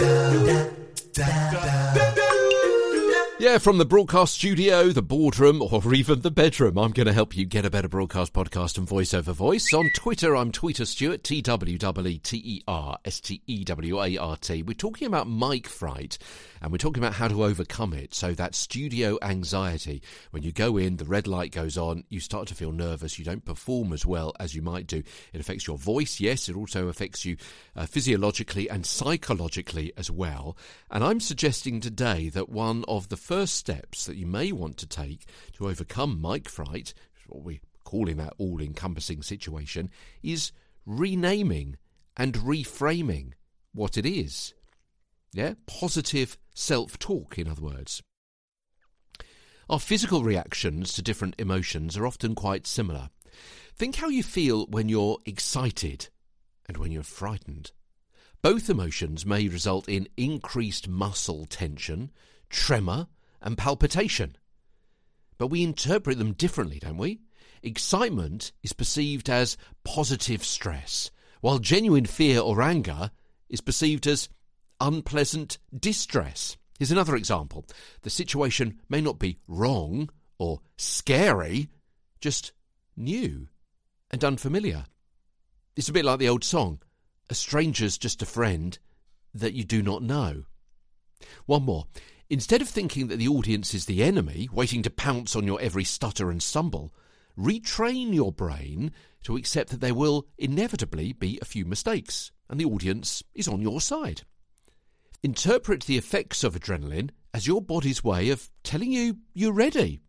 da, da, da, da. Yeah, from the broadcast studio, the boardroom, or even the bedroom, I'm going to help you get a better broadcast podcast and voice over voice. On Twitter, I'm Tweeter Stewart, T W E T E R S T E W A R T. We're talking about mic fright and we're talking about how to overcome it. So, that studio anxiety, when you go in, the red light goes on, you start to feel nervous, you don't perform as well as you might do. It affects your voice, yes, it also affects you uh, physiologically and psychologically as well. And I'm suggesting today that one of the first steps that you may want to take to overcome mic fright, what we call in that all encompassing situation, is renaming and reframing what it is. Yeah? Positive self talk, in other words. Our physical reactions to different emotions are often quite similar. Think how you feel when you're excited and when you're frightened. Both emotions may result in increased muscle tension, tremor, and palpitation. But we interpret them differently, don't we? Excitement is perceived as positive stress, while genuine fear or anger is perceived as unpleasant distress. Here's another example. The situation may not be wrong or scary, just new and unfamiliar. It's a bit like the old song A stranger's just a friend that you do not know. One more. Instead of thinking that the audience is the enemy, waiting to pounce on your every stutter and stumble, retrain your brain to accept that there will inevitably be a few mistakes, and the audience is on your side. Interpret the effects of adrenaline as your body's way of telling you you're ready.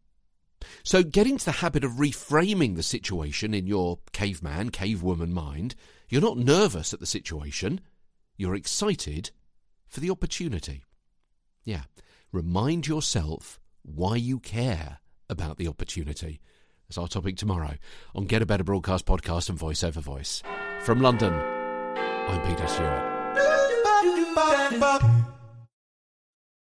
So, get into the habit of reframing the situation in your caveman, cavewoman mind. You're not nervous at the situation, you're excited for the opportunity. Yeah, remind yourself why you care about the opportunity. That's our topic tomorrow on Get a Better Broadcast podcast and Voice Over Voice. From London, I'm Peter Stewart.